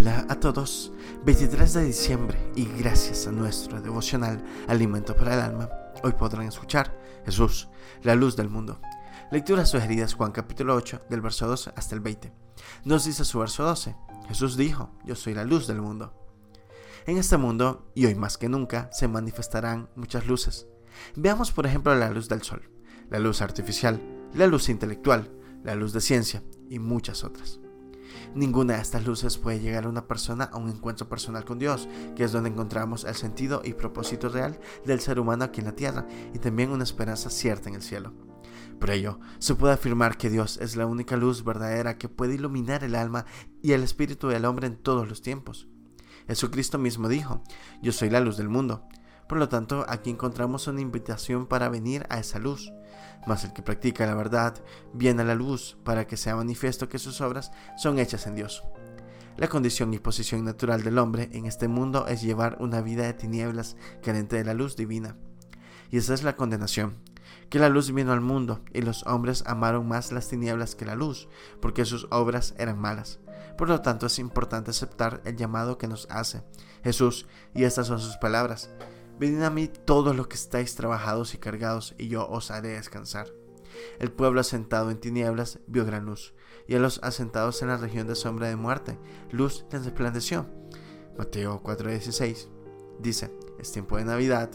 Hola a todos, 23 de diciembre y gracias a nuestro devocional Alimento para el Alma, hoy podrán escuchar Jesús, la luz del mundo. Lecturas sugeridas Juan capítulo 8 del verso 12 hasta el 20. Nos dice su verso 12, Jesús dijo, yo soy la luz del mundo. En este mundo, y hoy más que nunca, se manifestarán muchas luces. Veamos por ejemplo la luz del sol, la luz artificial, la luz intelectual, la luz de ciencia y muchas otras. Ninguna de estas luces puede llegar a una persona a un encuentro personal con Dios, que es donde encontramos el sentido y propósito real del ser humano aquí en la tierra y también una esperanza cierta en el cielo. Por ello, se puede afirmar que Dios es la única luz verdadera que puede iluminar el alma y el espíritu del hombre en todos los tiempos. Jesucristo mismo dijo, yo soy la luz del mundo. Por lo tanto, aquí encontramos una invitación para venir a esa luz mas el que practica la verdad viene a la luz para que sea manifiesto que sus obras son hechas en Dios. La condición y posición natural del hombre en este mundo es llevar una vida de tinieblas carente de la luz divina. Y esa es la condenación, que la luz vino al mundo y los hombres amaron más las tinieblas que la luz, porque sus obras eran malas. Por lo tanto es importante aceptar el llamado que nos hace Jesús, y estas son sus palabras. Venid a mí todos los que estáis trabajados y cargados, y yo os haré descansar. El pueblo asentado en tinieblas vio gran luz, y a los asentados en la región de sombra de muerte, luz les resplandeció. Mateo 4:16 dice, es tiempo de Navidad,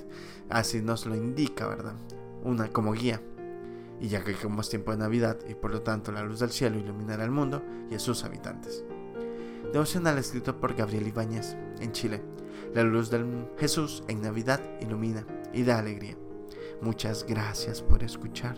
así nos lo indica, ¿verdad? Una como guía. Y ya que como es tiempo de Navidad y por lo tanto la luz del cielo iluminará el mundo y a sus habitantes. Devocional escrito por Gabriel Ibáñez, en Chile. La luz del Jesús en Navidad ilumina y da alegría. Muchas gracias por escuchar.